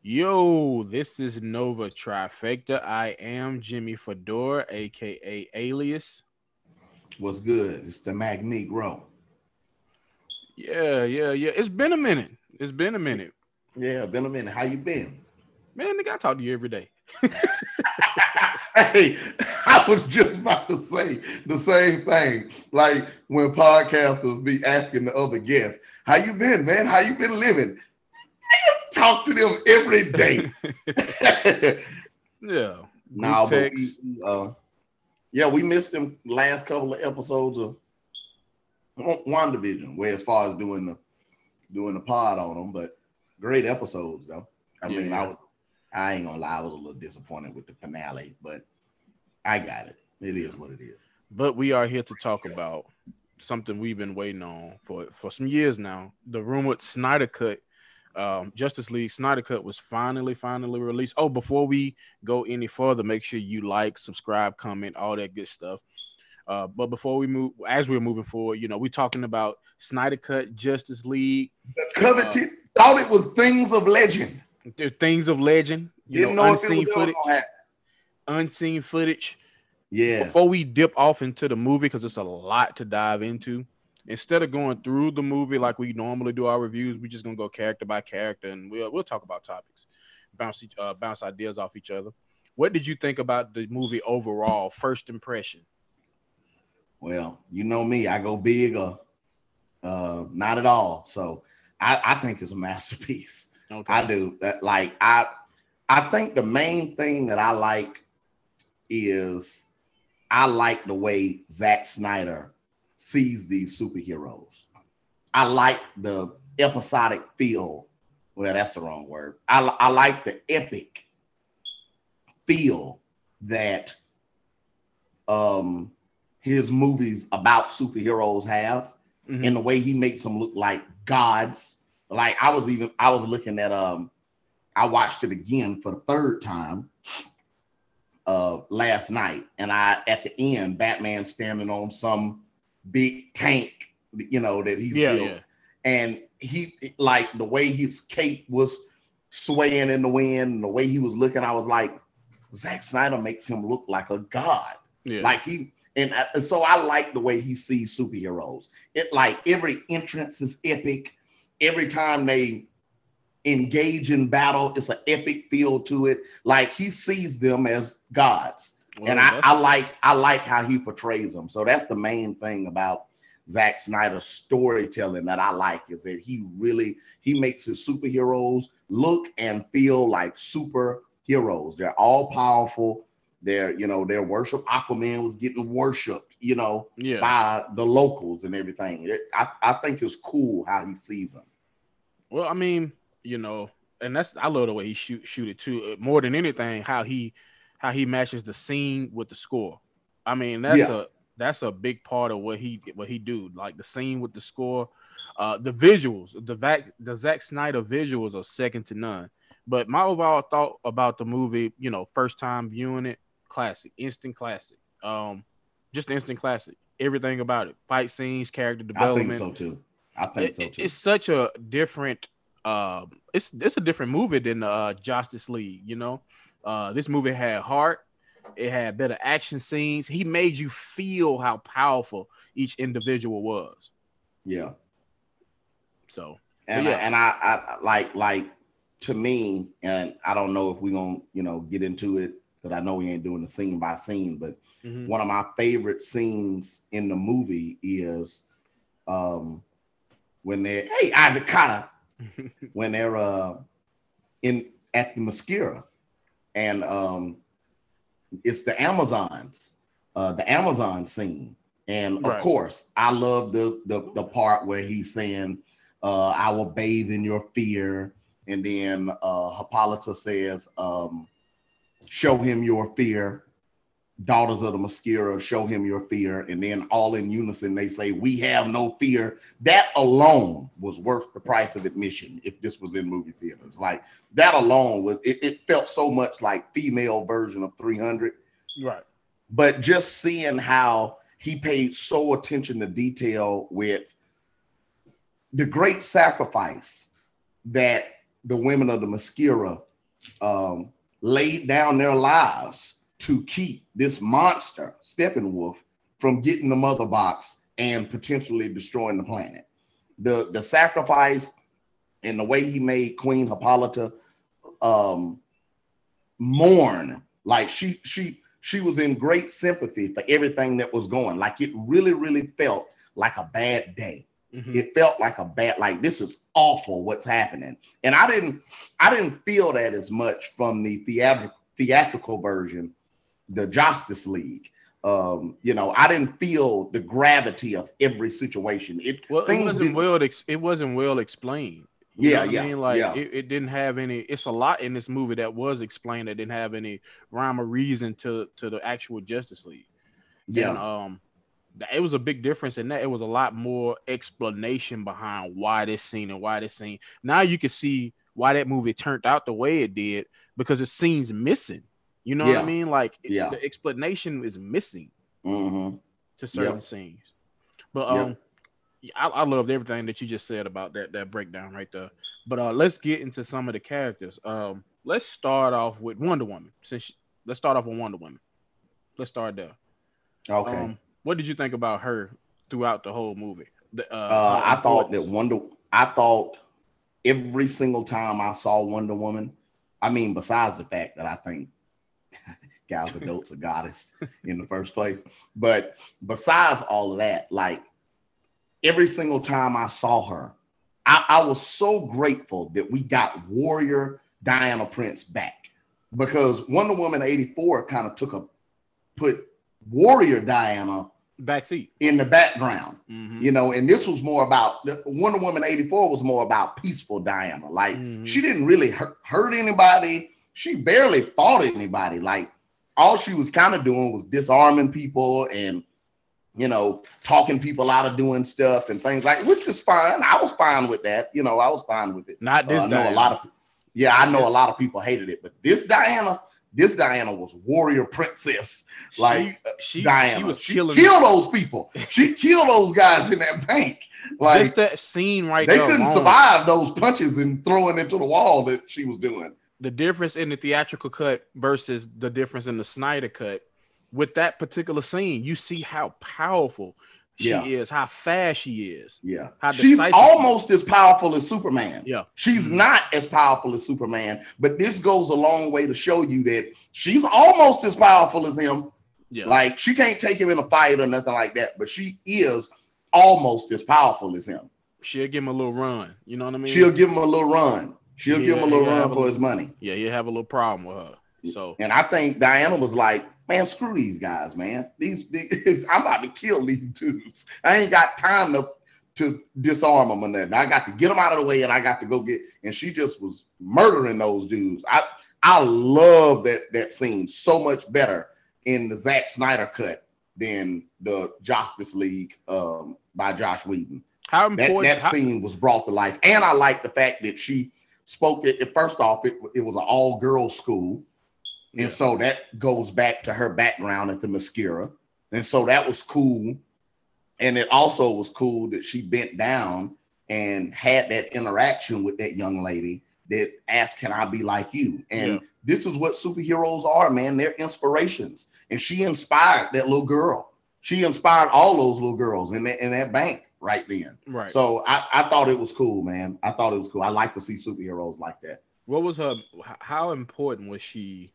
Yo, this is Nova Trifecta. I am Jimmy Fedora, aka Alias. What's good? It's the Mag Negro. Yeah, yeah, yeah. It's been a minute. It's been a minute. Yeah, been a minute. How you been? Man, nigga, I talk to you every day. hey, I was just about to say the same thing. Like when podcasters be asking the other guests, "How you been, man? How you been living?" Niggas talk to them every day. yeah. Nah, but we, uh, yeah, we missed them last couple of episodes of WandaVision, where as far as doing the doing the pod on them, but great episodes though. I yeah, mean, I was I ain't gonna lie, I was a little disappointed with the finale, but I got it. It is what it is. But we are here to talk about something we've been waiting on for for some years now. The rumored Snyder Cut, um, Justice League Snyder Cut was finally finally released. Oh, before we go any further, make sure you like, subscribe, comment, all that good stuff. Uh, but before we move, as we're moving forward, you know, we're talking about Snyder Cut, Justice League. The coveted uh, thought it was things of legend. They're things of legend. You Didn't know, know unseen footage. Unseen footage. Yeah. Before we dip off into the movie, because it's a lot to dive into. Instead of going through the movie like we normally do our reviews, we're just gonna go character by character, and we'll we'll talk about topics, bounce uh, bounce ideas off each other. What did you think about the movie overall? First impression. Well, you know me, I go big or uh, not at all. So I, I think it's a masterpiece. Okay. I do. That like I I think the main thing that I like is I like the way Zack Snyder sees these superheroes. I like the episodic feel. Well, that's the wrong word. I, I like the epic feel that um his movies about superheroes have mm-hmm. and the way he makes them look like gods. Like I was even I was looking at um I watched it again for the third time uh last night and I at the end Batman standing on some big tank you know that he's yeah, built yeah. and he like the way his cape was swaying in the wind and the way he was looking I was like Zack Snyder makes him look like a god yeah. like he and, I, and so I like the way he sees superheroes. It like every entrance is epic. Every time they engage in battle, it's an epic feel to it. Like he sees them as gods. Well, and I, I like I like how he portrays them. So that's the main thing about Zack Snyder's storytelling that I like is that he really he makes his superheroes look and feel like superheroes. They're all powerful They're you know their worship aquaman was getting worshiped you know yeah. by the locals and everything it, I, I think it's cool how he sees them well i mean you know and that's i love the way he shoot shoot it too uh, more than anything how he how he matches the scene with the score i mean that's yeah. a that's a big part of what he what he do like the scene with the score uh the visuals the vac the Zack Snyder visuals are second to none but my overall thought about the movie you know first time viewing it classic, instant classic. Um, just instant classic. Everything about it, fight scenes, character development. I think so too. I think it, so too. It's such a different. Uh, it's it's a different movie than uh, Justice League. You know, uh, this movie had heart. It had better action scenes. He made you feel how powerful each individual was. Yeah. So and yeah. I, and I, I like like to me, and I don't know if we're gonna you know get into it because I know we ain't doing the scene by scene, but mm-hmm. one of my favorite scenes in the movie is um when they're hey Isaac Carter when they're uh in at the Themyscira and um it's the Amazons, uh the Amazon scene. And of right. course, I love the, the the part where he's saying, uh, I will bathe in your fear. And then uh Hippolyta says, um, show him your fear. Daughters of the Themyscira, show him your fear. And then all in unison, they say, We have no fear. That alone was worth the price of admission if this was in movie theaters. Like that alone was, it, it felt so much like female version of 300. Right. But just seeing how he paid so attention to detail with the great sacrifice that the women of the Themyscira um, laid down their lives to keep this monster, Steppenwolf, from getting the mother box and potentially destroying the planet. The the sacrifice and the way he made Queen Hippolyta um, mourn, like she she she was in great sympathy for everything that was going. Like it really really felt like a bad day. Mm-hmm. It felt like a bad like this is awful what's happening. And I didn't I didn't feel that as much from the theatrical theatrical version, the Justice League. Um, you know, I didn't feel the gravity of every situation. It well, it wasn't well it wasn't well explained. You yeah, yeah. I mean, like yeah. It, it, didn't have any. It's a lot in this movie that was explained that didn't have any rhyme or reason to to the actual Justice League. Yeah. And, um, it was a big difference in that. It was a lot more explanation behind why this scene and why this scene. Now you can see why that movie turned out the way it did because the scene's missing. You know yeah. what I mean? Like yeah. the explanation is missing mm-hmm. to certain yep. scenes. But um, yep. I, I loved everything that you just said about that that breakdown right there. But uh, let's get into some of the characters. Um, let's start off with Wonder Woman. Since she, let's start off with Wonder Woman. Let's start there. Okay. Um, what did you think about her throughout the whole movie? The, uh, uh, I thought that Wonder. I thought every single time I saw Wonder Woman. I mean, besides the fact that I think Gal Gadot's a goddess in the first place, but besides all of that, like every single time I saw her, I, I was so grateful that we got Warrior Diana Prince back because Wonder Woman 84 kind of took a put Warrior Diana backseat in the background, mm-hmm. you know, and this was more about Wonder Woman 84 was more about peaceful Diana. Like mm-hmm. she didn't really hurt, hurt anybody, she barely fought anybody. Like all she was kind of doing was disarming people and you know, talking people out of doing stuff and things like, which is fine. I was fine with that. You know, I was fine with it. Not this. Uh, I know a lot of, yeah, I know a lot of people hated it, but this Diana, this Diana was warrior princess. Like she, she Diana, she was she killing killed those people. She killed those guys in that bank. Like just that scene right there. They couldn't alone. survive those punches and throwing into the wall that she was doing. The difference in the theatrical cut versus the difference in the Snyder cut with that particular scene, you see how powerful she yeah. is, how fast she is. Yeah. She's almost as powerful as Superman. Yeah. She's mm-hmm. not as powerful as Superman, but this goes a long way to show you that she's almost as powerful as him. Yeah. Like she can't take him in a fight or nothing like that, but she is almost as powerful as him. She'll give him a little run. You know what I mean? She'll give him a little run. She'll yeah, give him a little run for his money. Yeah, he'll have a little problem with her. So and I think Diana was like, man, screw these guys, man. These, these I'm about to kill these dudes. I ain't got time to to disarm them and then I got to get them out of the way and I got to go get and she just was murdering those dudes. I I love that that scene so much better in the Zack Snyder cut than the Justice League um, by Josh Whedon. How important that, that how, scene was brought to life, and I like the fact that she spoke it. First off, it, it was an all girls school, yeah. And so that goes back to her background at the Themyscira And so that was cool. And it also was cool that she bent down and had that interaction with that young lady that asked, Can I be like you? And yeah. this is what superheroes are, man. They're inspirations. And she inspired that little girl. She inspired all those little girls in that in that bank right then. Right. So I, I thought it was cool, man. I thought it was cool. I like to see superheroes like that. What was her how important was she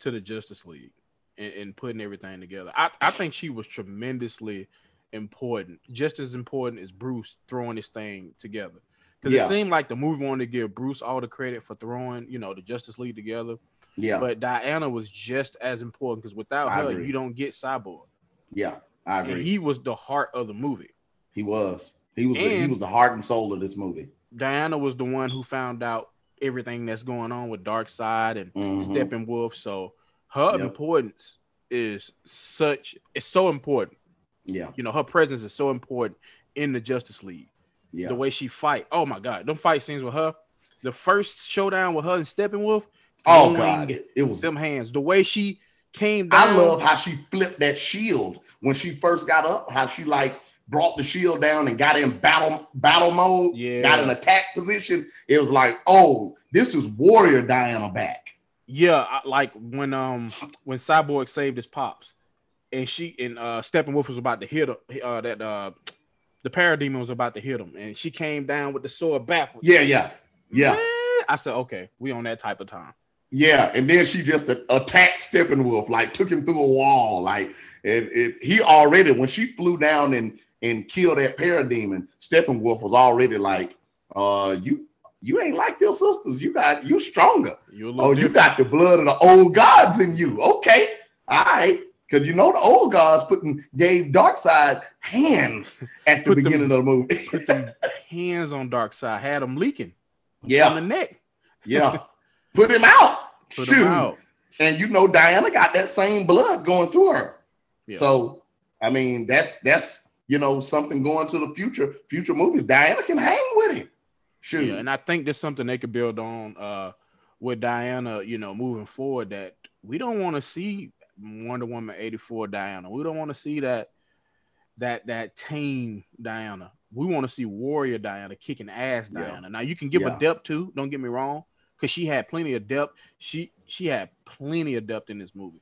to the Justice League and, and putting everything together. I, I think she was tremendously important, just as important as Bruce throwing this thing together. Because yeah. it seemed like the movie wanted to give Bruce all the credit for throwing, you know, the Justice League together. Yeah. But Diana was just as important because without I her, agree. you don't get Cyborg. Yeah, I agree. And he was the heart of the movie. He was. He was. The, he was the heart and soul of this movie. Diana was the one who found out everything that's going on with Darkseid and mm-hmm. Steppenwolf. So her yep. importance is such it's so important. Yeah. You know, her presence is so important in the Justice League. Yeah. The way she fight. Oh my god, them fight scenes with her. The first showdown with her and Steppenwolf. Oh god, it, it was them hands. The way she came down. I love how she flipped that shield when she first got up. How she like brought the shield down and got in battle battle mode, yeah. got an attack position. It was like, oh, this is Warrior Diana back. Yeah, I, like when um when Cyborg saved his pops, and she and uh Steppenwolf was about to hit him. Uh, that uh the parademon was about to hit him, and she came down with the sword backwards. Yeah, yeah, yeah. Man, I said, okay, we on that type of time. Yeah, and then she just attacked Steppenwolf, like took him through a wall, like and it, he already when she flew down and and kill that parademon, Steppenwolf was already like, uh, you you ain't like your sisters. You got you stronger. oh, different. you got the blood of the old gods in you. Okay, all right. Because you know the old gods putting gave Darkseid hands at the beginning them, of the movie. put them hands on Darkseid, had him leaking. Yeah, on the neck. yeah, put him out. Put Shoot. him out. And you know Diana got that same blood going through her. Yeah. So I mean that's that's you know something going to the future future movies. Diana can hang with it. Shoot. Yeah, and I think there's something they could build on uh with Diana, you know, moving forward that we don't want to see Wonder Woman 84 Diana. We don't want to see that that that tame Diana. We want to see warrior Diana kicking ass Diana. Yeah. Now you can give yeah. a depth too, don't get me wrong, because she had plenty of depth. She she had plenty of depth in this movie.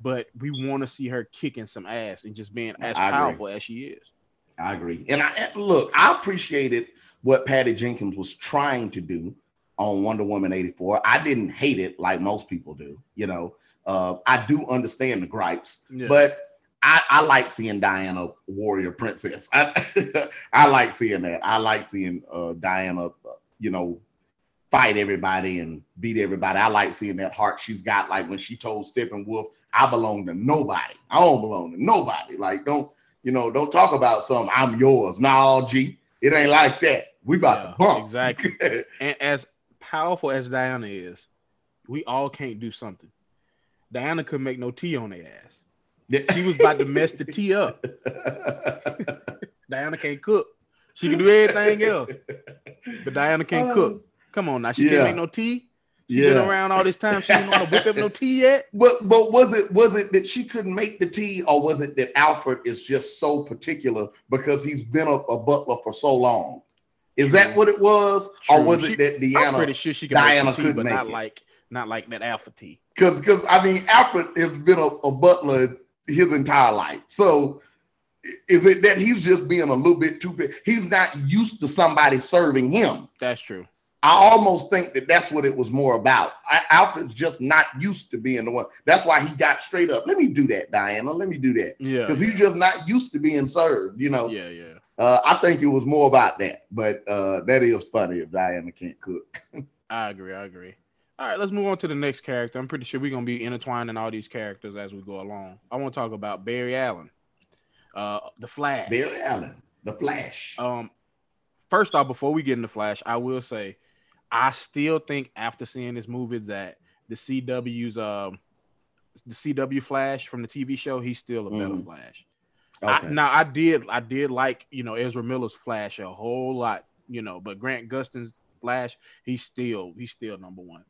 But we want to see her kicking some ass and just being as I powerful agree. as she is. I agree. And I look, I appreciated what Patty Jenkins was trying to do on Wonder Woman 84. I didn't hate it like most people do, you know. Uh, I do understand the gripes, yeah. but I, I, like seeing Diana warrior princess. I, I like seeing that. I like seeing uh, Diana, uh, you know, fight everybody and beat everybody. I like seeing that heart she's got. Like when she told Steppenwolf, "I belong to nobody. I don't belong to nobody." Like don't you know? Don't talk about some. I'm yours. Nah, G. It ain't like that. We about yeah, to bump. Exactly. and as powerful as Diana is, we all can't do something. Diana couldn't make no tea on their ass. She was about to mess the tea up. Diana can't cook. She can do everything else, but Diana can't cook. Um, Come on now, she yeah. can't make no tea. She yeah. been around all this time. She didn't want to whip up no tea yet. But but was it was it that she couldn't make the tea, or was it that Alfred is just so particular because he's been a, a butler for so long? Is True. that what it was, True. or was she, it that Diana? I'm pretty sure she could Diana make tea, but not it. like not like that Alfred tea. Because because I mean Alfred has been a, a butler his entire life, so is it that he's just being a little bit too big? He's not used to somebody serving him. That's true. I almost think that that's what it was more about. I, Alfred's just not used to being the one. That's why he got straight up. Let me do that, Diana. Let me do that. Yeah. Because he's just not used to being served, you know. Yeah, yeah. Uh, I think it was more about that, but uh, that is funny if Diana can't cook. I agree. I agree. All right, let's move on to the next character. I'm pretty sure we're gonna be intertwining all these characters as we go along. I want to talk about Barry Allen, uh, the Flash. Barry Allen, the Flash. Um, first off, before we get into Flash, I will say I still think after seeing this movie that the CW's um the CW Flash from the TV show, he's still a better mm. Flash. Okay. I, now I did I did like you know Ezra Miller's Flash a whole lot, you know, but Grant Gustin's Flash, he's still he's still number one.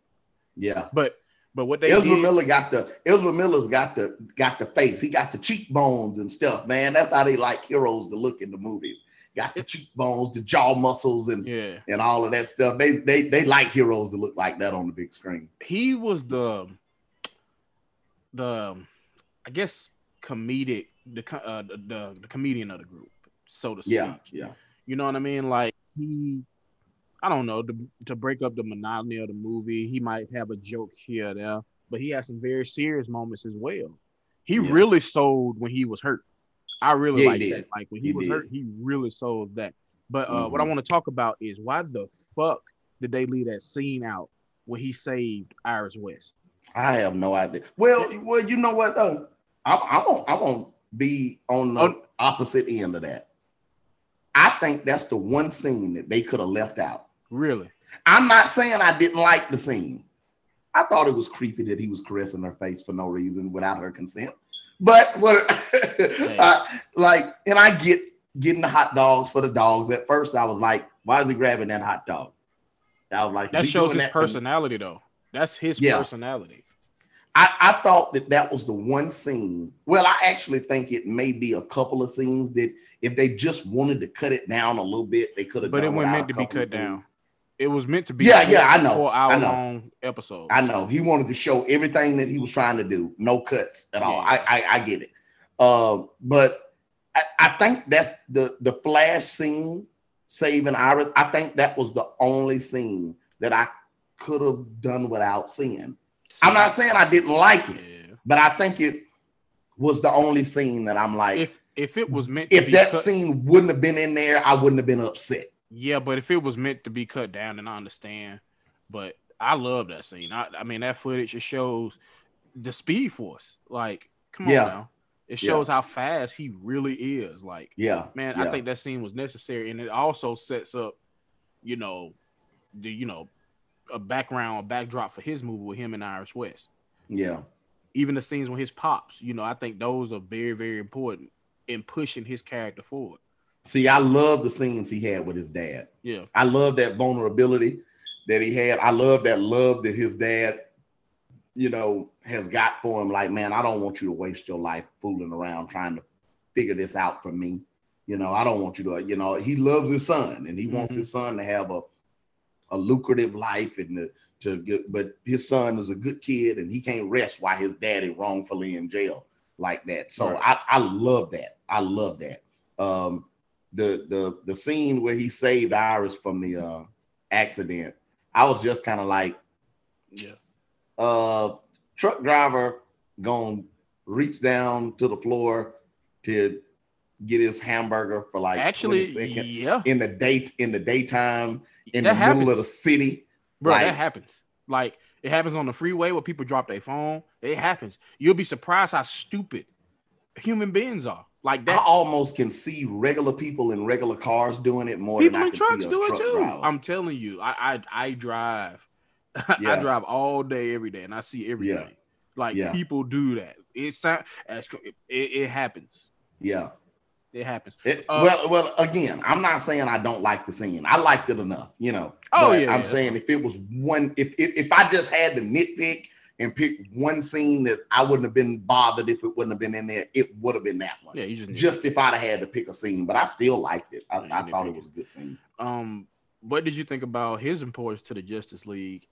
Yeah, but but what they Ezra did, Miller got the Ezra Miller's got the got the face, he got the cheekbones and stuff, man. That's how they like heroes to look in the movies got the cheekbones, the jaw muscles, and yeah, and all of that stuff. They they they like heroes to look like that on the big screen. He was the the I guess comedic the uh, the, the, the comedian of the group, so to speak. Yeah, yeah. You know what I mean? Like he, I don't know, to, to break up the monotony of the movie, he might have a joke here or there, but he had some very serious moments as well. He yeah. really sold when he was hurt. I really yeah, like that. Like when he, he was did. hurt, he really sold that. But uh, mm-hmm. what I mm-hmm. want to talk about is why the fuck did they leave that scene out where he saved Iris West? I have no idea. Well, well, you know what though, I, I won't, I won't be on the oh. opposite end of that. I think that's the one scene that they could have left out. Really? I'm not saying I didn't like the scene. I thought it was creepy that he was caressing her face for no reason without her consent. But what, uh, like, and I get getting the hot dogs for the dogs. At first, I was like, why is he grabbing that hot dog? I was like, that shows his that personality, though. That's his yeah. personality. I, I thought that that was the one scene. Well, I actually think it may be a couple of scenes that if they just wanted to cut it down a little bit, they could have. But it wasn't meant to be cut down. It was meant to be. Yeah, yeah, I know. Four hour I know. long episode. I know. He wanted to show everything that he was trying to do. No cuts at all. I, I, I get it. Uh, but I, I think that's the the flash scene saving Iris. I think that was the only scene that I could have done without seeing. I'm not saying I didn't like it, yeah. but I think it was the only scene that I'm like. If if it was meant, if that cut, scene wouldn't have been in there, I wouldn't have been upset. Yeah, but if it was meant to be cut down, then I understand. But I love that scene. I, I mean, that footage it shows the speed force. Like, come on yeah. now. It shows yeah. how fast he really is. Like, yeah, man, yeah. I think that scene was necessary, and it also sets up, you know, the you know, a background, a backdrop for his movie with him and Iris West. Yeah, even the scenes with his pops, you know, I think those are very, very important in pushing his character forward. See, I love the scenes he had with his dad. Yeah, I love that vulnerability that he had. I love that love that his dad you know, has got for him like, man, I don't want you to waste your life fooling around trying to figure this out for me. You know, I don't want you to, you know, he loves his son and he mm-hmm. wants his son to have a a lucrative life and to, to get, but his son is a good kid and he can't rest while his daddy wrongfully in jail like that. So right. I, I love that. I love that. Um, the the the scene where he saved Iris from the uh, accident, I was just kind of like, yeah, uh, truck driver gonna reach down to the floor to get his hamburger for like actually seconds yeah. in the day in the daytime in that the happens. middle of the city bro like, that happens. Like it happens on the freeway where people drop their phone. It happens. You'll be surprised how stupid human beings are like that i almost can see regular people in regular cars doing it more than people in trucks do it too driver. i'm telling you I, I i drive yeah. I drive all day, every day, and I see everything. Yeah. Like yeah. people do that. It's it, it happens. Yeah, it happens. It, uh, well, well, again, I'm not saying I don't like the scene. I liked it enough, you know. Oh yeah. I'm saying if it was one, if, if if I just had to nitpick and pick one scene that I wouldn't have been bothered if it wouldn't have been in there, it would have been that one. Yeah, you just just if I'd have had to pick a scene, but I still liked it. I, I thought it was a good scene. Um, what did you think about his importance to the Justice League?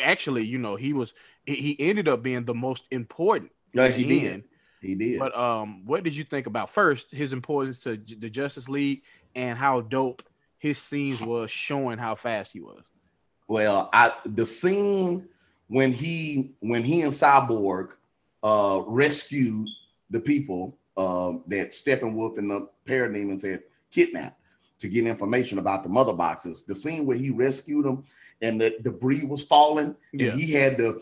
Actually, you know, he was he ended up being the most important. Yeah, he did. End. He did. But um, what did you think about first his importance to the Justice League and how dope his scenes was showing how fast he was? Well, I the scene when he when he and Cyborg uh rescued the people um that Steppenwolf and the Parademons had kidnapped to get information about the mother boxes. The scene where he rescued them and the debris was falling yeah. and he had to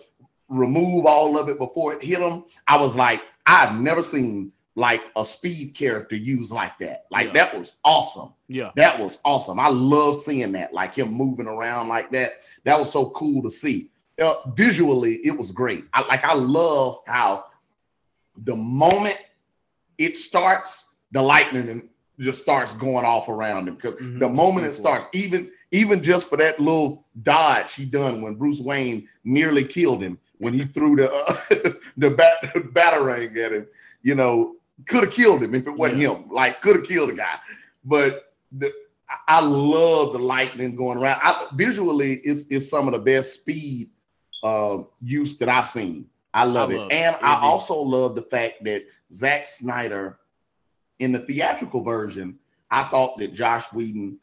remove all of it before it hit him. I was like, I've never seen like a speed character used like that. Like yeah. that was awesome. Yeah. That was awesome. I love seeing that, like him moving around like that. That was so cool to see. Uh, visually, it was great. I like I love how the moment it starts, the lightning just starts going off around him because mm-hmm. the moment it starts, even even just for that little dodge he done when Bruce Wayne nearly killed him when he threw the uh, the bat, batarang at him, you know, could have killed him if it wasn't yeah. him. Like could have killed the guy, but the, I love the lightning going around. I, visually, it's, it's some of the best speed uh, use that I've seen. I love I it, love and it. I also love the fact that Zack Snyder in the theatrical version, I thought that Josh Whedon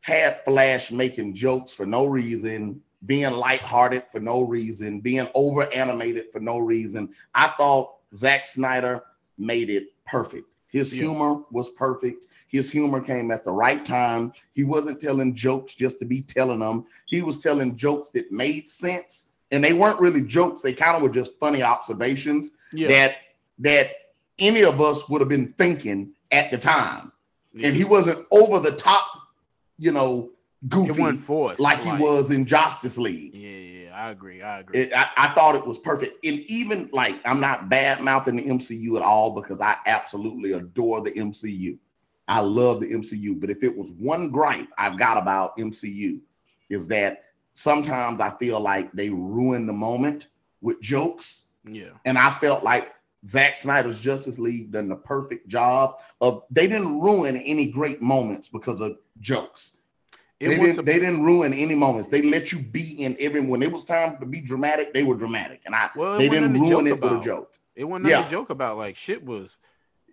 had Flash making jokes for no reason, being lighthearted for no reason, being over animated for no reason. I thought Zack Snyder made it perfect. His yeah. humor was perfect. His humor came at the right time. He wasn't telling jokes just to be telling them. He was telling jokes that made sense. And they weren't really jokes. They kind of were just funny observations yeah. that that any of us would have been thinking at the time. Yeah. And he wasn't over the top, you know, goofy forced, like, like he was in Justice League. Yeah, yeah, I agree. I agree. It, I, I, thought it was perfect. And even like I'm not bad mouthing the MCU at all because I absolutely adore the MCU. I love the MCU. But if it was one gripe I've got about MCU, is that sometimes I feel like they ruin the moment with jokes. Yeah. And I felt like Zack Snyder's Justice League done the perfect job of they didn't ruin any great moments because of jokes. It they didn't. A, they didn't ruin any moments. They let you be in every. When it was time to be dramatic, they were dramatic, and I. Well, they didn't ruin it about. with a joke. It wasn't yeah. a joke about like shit was,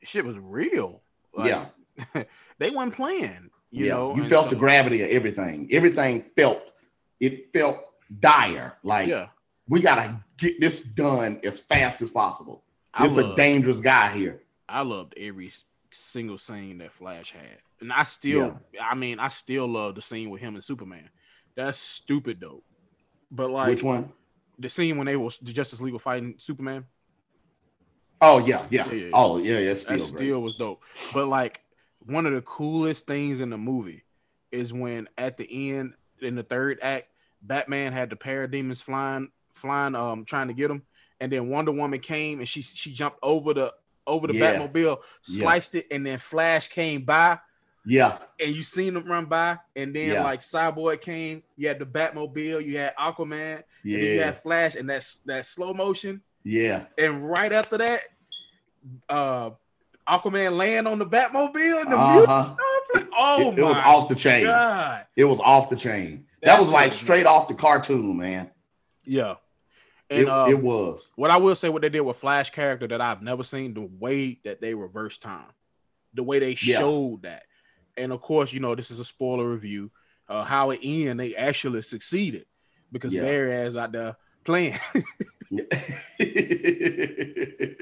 shit was real. Like, yeah, they weren't playing. You yeah. know, you felt so, the gravity of everything. Everything felt. It felt dire. Like yeah. we gotta get this done as fast as possible. It's a dangerous guy here. I loved every single scene that Flash had. And I still, yeah. I mean, I still love the scene with him and Superman. That's stupid dope. But like, which one? The scene when they was the Justice League were fighting Superman. Oh yeah, yeah. yeah, yeah. Oh yeah, yeah. Still that still was dope. But like, one of the coolest things in the movie is when at the end in the third act, Batman had the parademons flying, flying, um, trying to get him, and then Wonder Woman came and she she jumped over the over the yeah. Batmobile, sliced yeah. it, and then Flash came by. Yeah. And you seen them run by, and then yeah. like Cyborg came, you had the Batmobile, you had Aquaman, yeah, you had Flash, and that's that slow motion. Yeah. And right after that, uh Aquaman land on the Batmobile and the uh-huh. music. Oh it, it was off the chain. God. It was off the chain. That's that was like straight off the cartoon, man. Yeah. And it, um, it, was. What I will say, what they did with Flash character that I've never seen, the way that they reverse time, the way they yeah. showed that, and of course, you know this is a spoiler review. Uh, how it end, they actually succeeded because yeah. Barry is out there playing.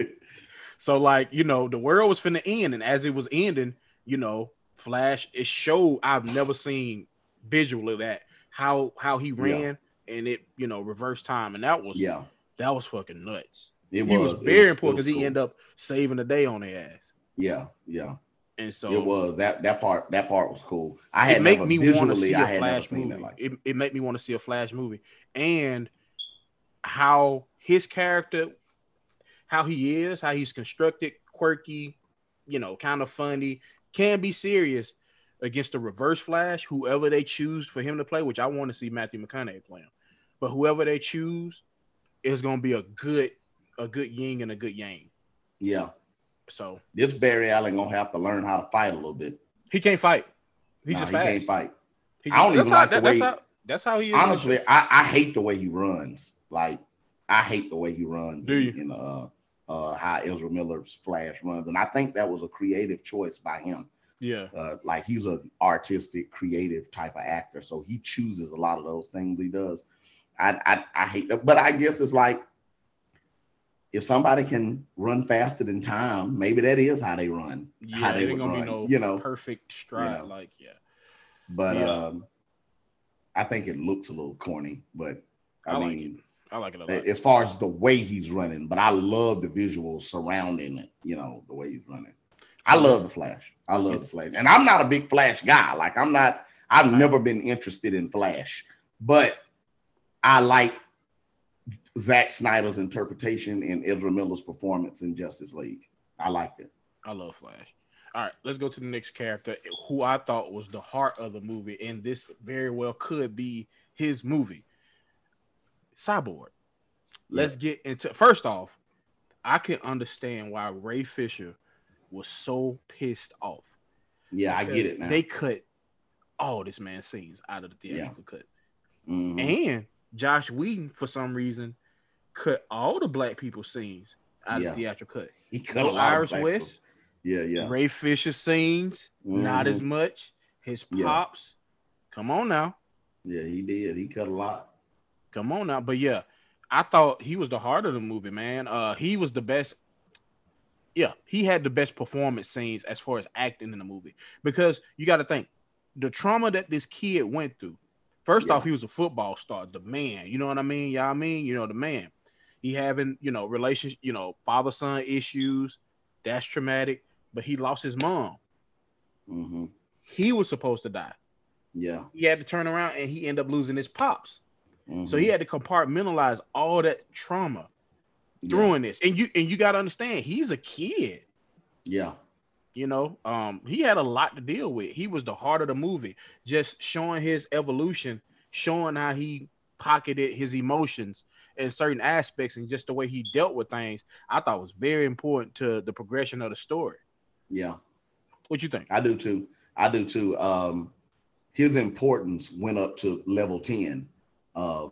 so, like you know, the world was finna end, and as it was ending, you know, Flash it showed I've never seen visually that how how he ran. Yeah and it you know reverse time, and that was yeah that was fucking nuts. It was, was very was, important because he ended up saving the day on their ass. Yeah, yeah. And so it was that that part that part was cool. I had make me want to see a Flash movie. Like it, it made me want to see a Flash movie and how his character, how he is, how he's constructed, quirky, you know, kind of funny, can be serious, against the reverse flash, whoever they choose for him to play, which I want to see Matthew McConaughey playing. But whoever they choose is gonna be a good a good yin and a good yang. Yeah. So this Barry Allen gonna have to learn how to fight a little bit. He can't fight. He nah, just he fast. can't fight. Just, I don't even like how, the way. That's how, that's how he is. Honestly, I, I hate the way he runs. Like I hate the way he runs. Do you? In uh, uh, how Ezra Miller's Flash runs, and I think that was a creative choice by him. Yeah. Uh, like he's an artistic, creative type of actor. So he chooses a lot of those things he does. I, I, I hate that. But I guess it's like if somebody can run faster than time, maybe that is how they run. Yeah, how they would run. No you know, perfect stride. You know. Like, yeah. But yeah. um I think it looks a little corny, but I, I mean like I like it a lot. As far as the way he's running, but I love the visuals surrounding it, you know, the way he's running. I love the Flash. I love the Flash, and I'm not a big Flash guy. Like I'm not. I've never been interested in Flash, but I like Zack Snyder's interpretation and Ezra Miller's performance in Justice League. I liked it. I love Flash. All right, let's go to the next character who I thought was the heart of the movie, and this very well could be his movie. Cyborg. Let's yeah. get into first off, I can understand why Ray Fisher was so pissed off. Yeah, I get it now. They cut all this man's scenes out of the theatrical yeah. cut. Mm-hmm. And Josh Whedon, for some reason, cut all the black people scenes out yeah. of the theatrical cut. He cut no Iris West. People. Yeah, yeah. Ray Fisher scenes, mm-hmm. not as much. His pops. Yeah. Come on now. Yeah, he did. He cut a lot. Come on now. But yeah, I thought he was the heart of the movie, man. Uh, he was the best yeah, he had the best performance scenes as far as acting in the movie because you got to think the trauma that this kid went through. First yeah. off, he was a football star, the man. You know what I mean? Yeah, I mean, you know, the man. He having, you know, relationship, you know, father son issues. That's traumatic. But he lost his mom. Mm-hmm. He was supposed to die. Yeah. He had to turn around and he ended up losing his pops. Mm-hmm. So he had to compartmentalize all that trauma yeah. this. And you and you gotta understand, he's a kid. Yeah. You know, um, he had a lot to deal with. He was the heart of the movie, just showing his evolution, showing how he pocketed his emotions in certain aspects and just the way he dealt with things. I thought was very important to the progression of the story. Yeah. What you think? I do too. I do too. Um, his importance went up to level 10. Uh,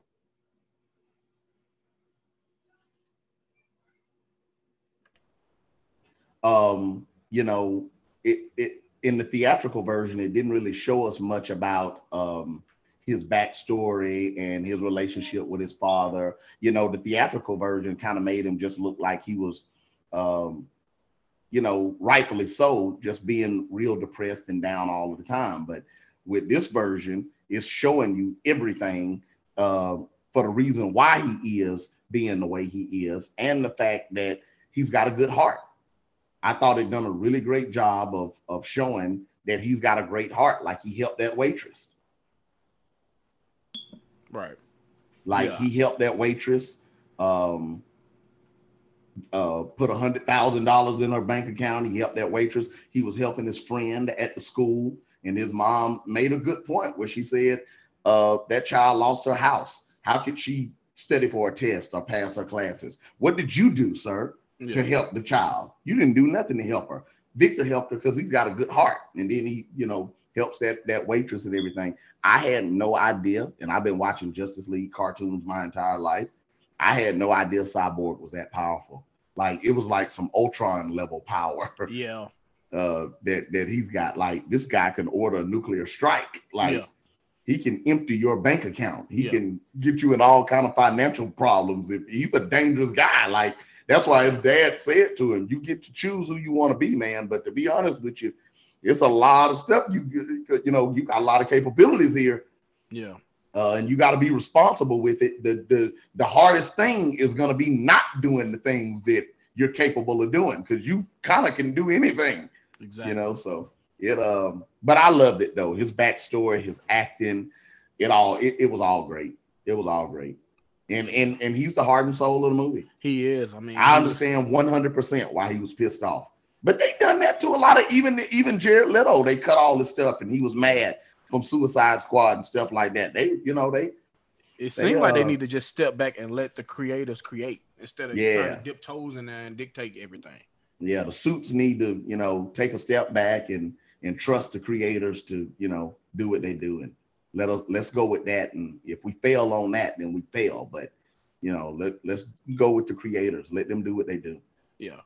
um, you know, it, it in the theatrical version, it didn't really show us much about um, his backstory and his relationship with his father. You know, the theatrical version kind of made him just look like he was, um, you know, rightfully so, just being real depressed and down all the time. But with this version, it's showing you everything uh, for the reason why he is being the way he is, and the fact that he's got a good heart. I thought it done a really great job of of showing that he's got a great heart, like he helped that waitress. Right. Like yeah. he helped that waitress um, uh, put a hundred thousand dollars in her bank account. He helped that waitress. He was helping his friend at the school, and his mom made a good point where she said uh, that child lost her house. How could she study for a test or pass her classes? What did you do, sir, yeah. to help the child? You didn't do nothing to help her. Victor helped her because he's got a good heart, and then he, you know, helps that that waitress and everything. I had no idea, and I've been watching Justice League cartoons my entire life. I had no idea Cyborg was that powerful. Like it was like some Ultron level power. Yeah. Uh, that that he's got. Like this guy can order a nuclear strike. Like yeah. He can empty your bank account. He yeah. can get you in all kind of financial problems. If he's a dangerous guy, like that's why his dad said to him, "You get to choose who you want to be, man." But to be honest with you, it's a lot of stuff. You you know you got a lot of capabilities here. Yeah. Uh, and you got to be responsible with it. The the the hardest thing is going to be not doing the things that you're capable of doing because you kind of can do anything. Exactly. You know, so it um, but I loved it though. His backstory, his acting, it all it, it was all great. It was all great. And and and he's the heart and soul of the movie. He is. I mean, I understand 100% why he was pissed off. But they done that to a lot of even even Jared Leto. They cut all this stuff, and he was mad from Suicide Squad and stuff like that. They, you know, they. It seems uh, like they uh, need to just step back and let the creators create instead of yeah. trying to dip toes in there and dictate everything. Yeah, the suits need to, you know, take a step back and and trust the creators to, you know, do what they do and let us let's go with that. And if we fail on that, then we fail. But you know, let let's go with the creators. Let them do what they do. Yeah.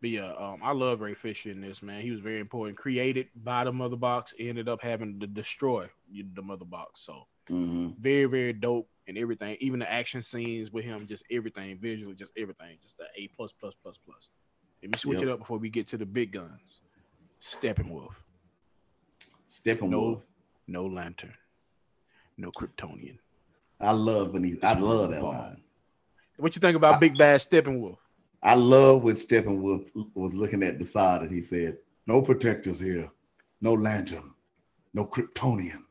But yeah, um, I love Ray Fisher in this man. He was very important. Created by the mother box, ended up having to destroy the mother box. So mm-hmm. very, very dope and everything. Even the action scenes with him, just everything visually, just everything, just the A plus plus plus plus. Let me switch yep. it up before we get to the big guns. Steppenwolf. Steppenwolf. No, no lantern. No Kryptonian. I love when he. I love that line. What you think about I, Big Bad Steppenwolf? I love when Steppenwolf was looking at the side and he said, No protectors here, no lantern, no Kryptonian.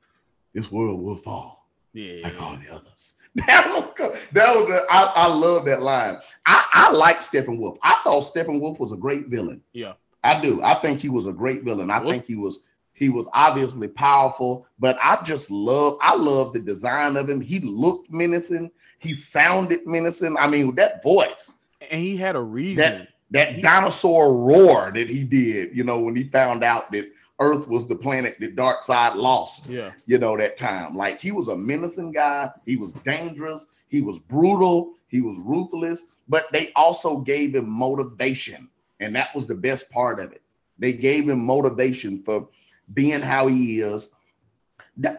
This world will fall. Yeah. Like all the others. That was good. that was the, I, I love that line. I, I like Steppenwolf. I thought Steppenwolf was a great villain. Yeah. I do. I think he was a great villain. I think he was he was obviously powerful, but I just love I love the design of him. He looked menacing. He sounded menacing. I mean, that voice and he had a reason. That that he, dinosaur roar that he did, you know, when he found out that Earth was the planet that Darkseid lost. Yeah. You know, that time. Like he was a menacing guy, he was dangerous, he was brutal, he was ruthless, but they also gave him motivation. And that was the best part of it. They gave him motivation for being how he is.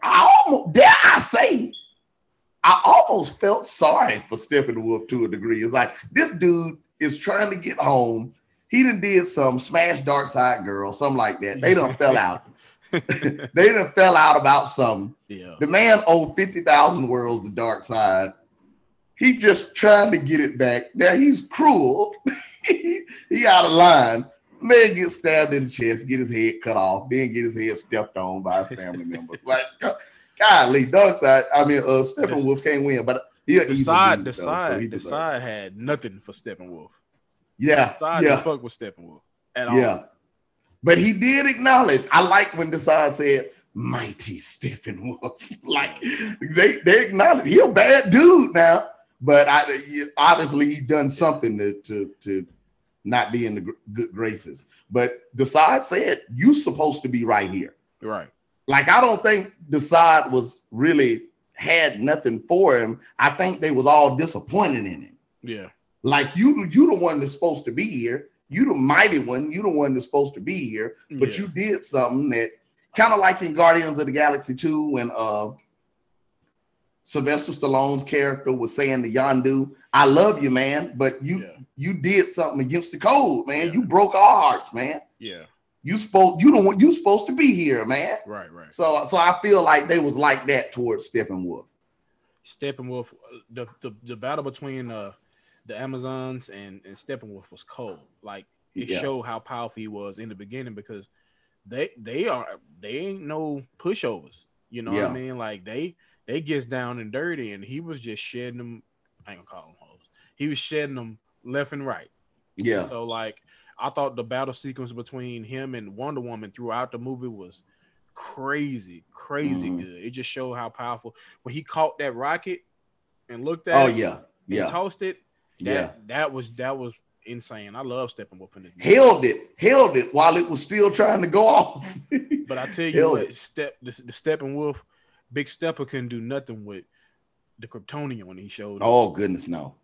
I almost dare I say I almost felt sorry for Steppenwolf to a degree. It's like this dude is trying to get home. He done did some smash Darkseid girl, something like that. They done fell out. they done fell out about something. Yeah. The man owed 50,000 worlds to Darkseid. He just trying to get it back. Now he's cruel. he, he out of line. Man gets stabbed in the chest, get his head cut off, then get his head stepped on by his family members. Like Golly, Darkseid. I mean, uh, Steppenwolf can't win, but he Desaad, the side, Desaad had nothing for Steppenwolf. Yeah, side yeah. fuck with Steppenwolf at all. Yeah, but he did acknowledge. I like when Desaad said, "Mighty Steppenwolf." like they they acknowledge he a bad dude now, but I obviously he done something to to to not be in the good graces. But Desaad said, "You supposed to be right here." Right like I don't think Desaad was really had nothing for him. I think they was all disappointed in him. Yeah. Like you, you the one that's supposed to be here. You the mighty one. You the one that's supposed to be here. But yeah. you did something that kind of like in Guardians of the Galaxy 2 when uh Sylvester Stallone's character was saying to Yondu, "I love you, man, but you yeah. you did something against the code, man. Yeah. You broke our hearts, man. Yeah, you spoke. You don't. You supposed to be here, man. Right, right. So, so I feel like they was like that towards Steppenwolf. Steppenwolf, the the, the battle between uh the Amazons and and Steppenwolf was cold. Like it yeah. showed how powerful he was in the beginning because they they are they ain't no pushovers. You know yeah. what I mean? Like they they gets down and dirty, and he was just shedding them. I ain't gonna call them hoes. He was shedding them left and right. Yeah. So like I thought the battle sequence between him and Wonder Woman throughout the movie was crazy, crazy mm-hmm. good. It just showed how powerful when he caught that rocket and looked at oh, it yeah, yeah, tossed it. That, yeah, that was that was insane. I love Steppenwolf in this. Held it, held it while it was still trying to go off. but I tell you what, step the, the Steppenwolf, Big Stepper couldn't do nothing with the Kryptonian when he showed. Oh goodness, no.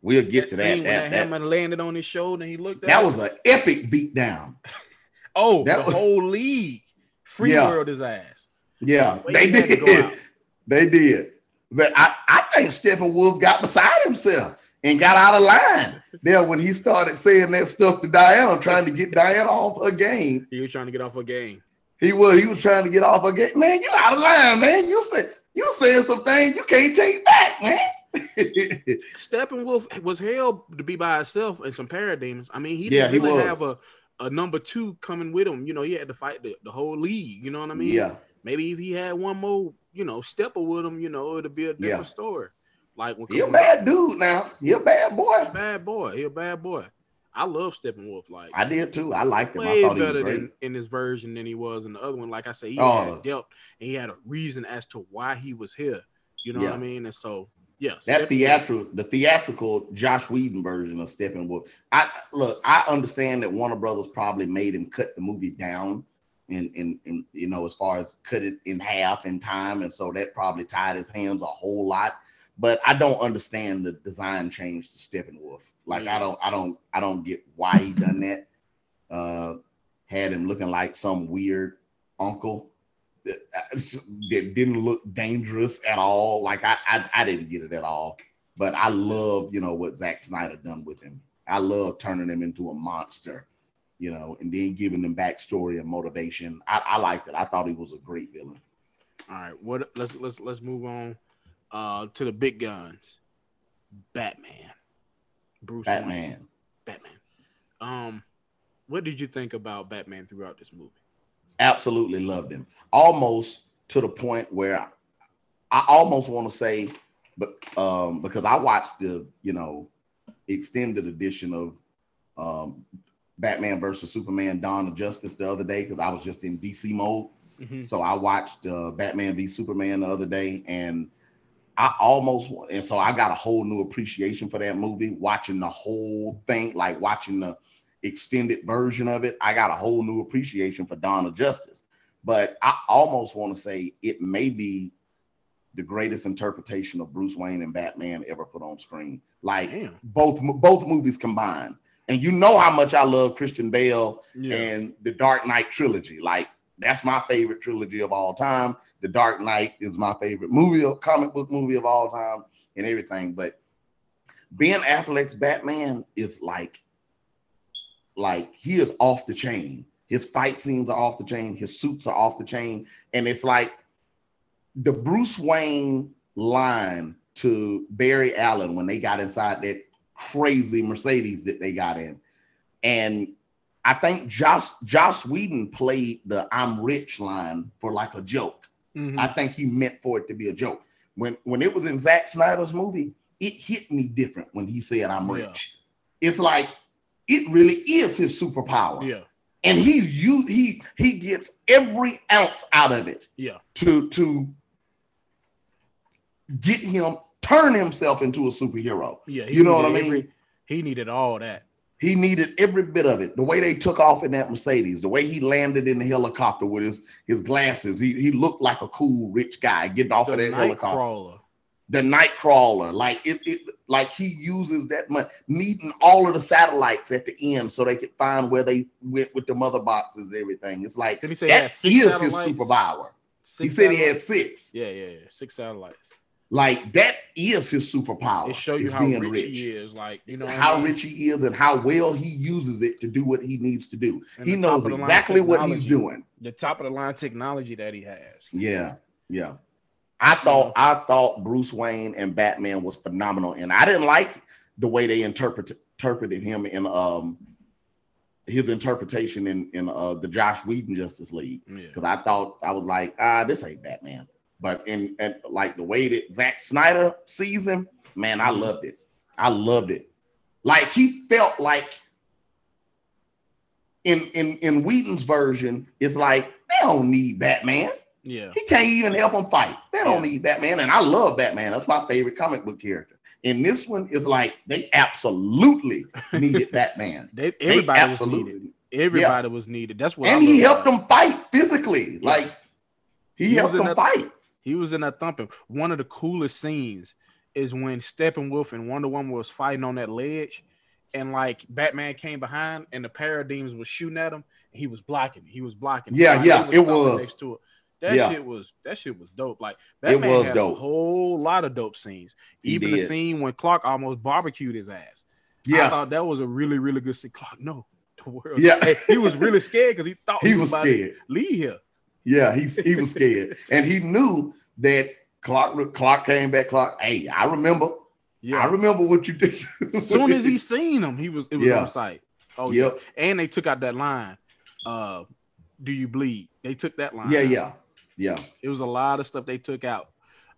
We'll get that to that. When that, that hammer landed on his shoulder and he looked at That was an epic beatdown. oh, that the was, whole league free yeah. world his ass. Yeah, they did. They did. But I, I think Steppenwolf got beside himself and got out of line there when he started saying that stuff to Diana, trying to get Diana off her game. He was trying to get off her game. He was. He was trying to get off game. Man, you out of line, man. You say you saying some things you can't take back, man. Steppenwolf was held to be by himself in some parademons. I mean, he didn't yeah, really have a, a number two coming with him. You know, he had to fight the, the whole league. You know what I mean? Yeah. Maybe if he had one more, you know, stepper with him, you know, it'd be a different yeah. story. Like when he a bad dude now. He a bad boy. A bad boy. He a bad boy. I love Steppenwolf. Like I did too. I liked him. Way I thought better than in this version than he was in the other one. Like I said, he oh. had dealt and he had a reason as to why he was here. You know yeah. what I mean? And so yeah, that theatrical, the theatrical Joss Whedon version of Steppenwolf. I look, I understand that Warner Brothers probably made him cut the movie down, in, in, in you know, as far as cut it in half in time, and so that probably tied his hands a whole lot. But I don't understand the design change to Steppenwolf. Like yeah. I don't, I don't, I don't get why he done that. Uh, had him looking like some weird uncle that didn't look dangerous at all. Like I, I, I didn't get it at all. But I love, you know, what Zack Snyder done with him. I love turning him into a monster, you know, and then giving him backstory and motivation. I, I liked it. I thought he was a great villain. All right, what? Let's let's let's move on uh, to the big guns. Batman, Bruce Batman, Wayne. Batman. Um, what did you think about Batman throughout this movie? absolutely loved him. Almost to the point where I, I almost want to say, but um, because I watched the you know extended edition of um, Batman versus Superman: Dawn of Justice the other day because I was just in DC mode. Mm-hmm. So I watched uh, Batman v Superman the other day, and I almost and so I got a whole new appreciation for that movie. Watching the whole thing, like watching the extended version of it, I got a whole new appreciation for Dawn of Justice. But I almost want to say it may be the greatest interpretation of Bruce Wayne and Batman ever put on screen. Like Damn. both both movies combined. And you know how much I love Christian Bale yeah. and the Dark Knight trilogy. Like that's my favorite trilogy of all time. The Dark Knight is my favorite movie, comic book movie of all time, and everything. But Ben Affleck's Batman is like like he is off the chain. His fight scenes are off the chain. His suits are off the chain. And it's like the Bruce Wayne line to Barry Allen when they got inside that crazy Mercedes that they got in. And I think Joss Joss Whedon played the I'm rich line for like a joke. Mm-hmm. I think he meant for it to be a joke. When when it was in Zack Snyder's movie, it hit me different when he said I'm rich. Yeah. It's like it really is his superpower. Yeah. And he you he he gets every ounce out of it. Yeah. To to get him turn himself into a superhero. Yeah. You know what I mean? Every, he needed all that. He needed every bit of it. The way they took off in that Mercedes, the way he landed in the helicopter with his, his glasses, he, he looked like a cool rich guy getting off the of that helicopter. Crawler. The Knightcrawler, like it, it, like he uses that money, needing all of the satellites at the end so they could find where they went with the mother boxes and everything. It's like Did he say that he is his superpower. Six he said satellites? he had six. Yeah, yeah, yeah. Six satellites. Like that is his superpower. It show you how rich, rich, he is. Like you know how I mean? rich he is and how well he uses it to do what he needs to do. And he knows exactly what he's doing. The top of the line technology that he has. Yeah, yeah. I thought I thought Bruce Wayne and Batman was phenomenal, and I didn't like the way they interpreted interpreted him in um his interpretation in in uh the Joss Whedon Justice League because yeah. I thought I was like ah this ain't Batman but in and like the way that Zack Snyder sees him, man, I mm-hmm. loved it. I loved it. Like he felt like in in in Whedon's version, it's like they don't need Batman. Yeah, he can't even help them fight. They don't yeah. need Batman, and I love Batman. That's my favorite comic book character. And this one is like they absolutely needed Batman. they everybody they absolutely, was needed. Everybody yeah. was needed. That's what. And he helped them fight physically. Like he, he helped them fight. He was in that thumping. One of the coolest scenes is when Steppenwolf and Wonder Woman was fighting on that ledge, and like Batman came behind and the Parademons was shooting at him. he was blocking. He was blocking. Yeah, yeah, was it was. Next to it. That yeah. shit was that shit was dope. Like Batman it was had dope. a whole lot of dope scenes. He Even did. the scene when Clark almost barbecued his ass. Yeah, I thought that was a really really good scene. Clark, no, the world. Yeah, he was really scared because he thought he, he was, was scared. Leave here. Yeah, he he was scared, and he knew that Clark Clark came back. Clark, hey, I remember. Yeah, I remember what you did. as soon as he seen him, he was it was yeah. on site. Oh yep. yeah, and they took out that line. Uh, do you bleed? They took that line. Yeah, out. yeah, yeah. It was a lot of stuff they took out.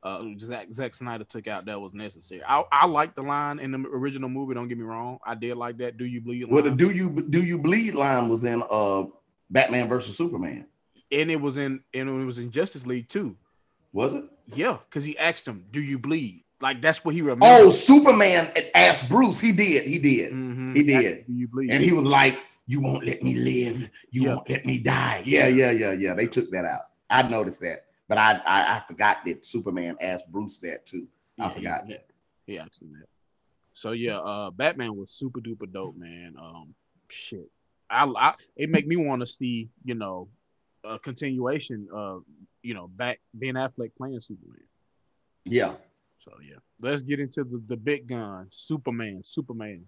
Uh, Zack, Zack Snyder took out that was necessary. I, I like the line in the original movie. Don't get me wrong. I did like that. Do you bleed? Line. Well, the do you do you bleed line was in uh Batman versus Superman, and it was in and it was in Justice League too. Was it? Yeah, because he asked him, "Do you bleed?" Like that's what he remembered. Oh, Superman asked Bruce. He did. He did. Mm-hmm. He did. Do you bleed? And he was like, "You won't let me live. You yeah. won't let me die." Yeah, yeah, yeah, yeah. They took that out. I noticed that, but I I, I forgot that Superman asked Bruce that too. I yeah, forgot that. He asked him that. So yeah, uh, Batman was super duper dope, man. Um, shit, I, I it make me want to see you know a continuation of you know back Ben Affleck playing Superman. Yeah. So yeah, let's get into the, the big gun, Superman. Superman.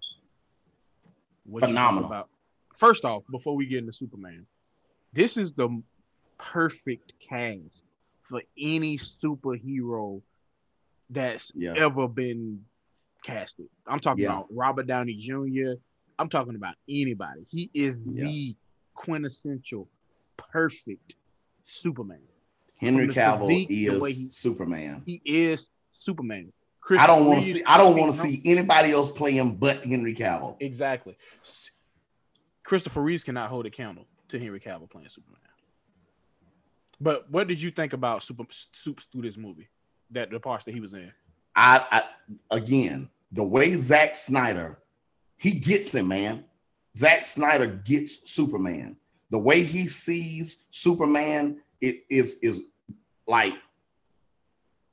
What Phenomenal. About? First off, before we get into Superman, this is the perfect cast for any superhero that's yeah. ever been casted. I'm talking yeah. about Robert Downey Jr. I'm talking about anybody. He is yeah. the quintessential perfect Superman. Henry Cavill physique, is he, Superman. He is Superman. Chris I don't want to see. I don't want to see anybody else playing but Henry Cavill. Exactly. Christopher Reeves cannot hold a candle to Henry Cavill playing Superman. But what did you think about Super Soups through this movie? That the parts that he was in. I, I again the way Zack Snyder, he gets him, man. Zack Snyder gets Superman the way he sees Superman it is is like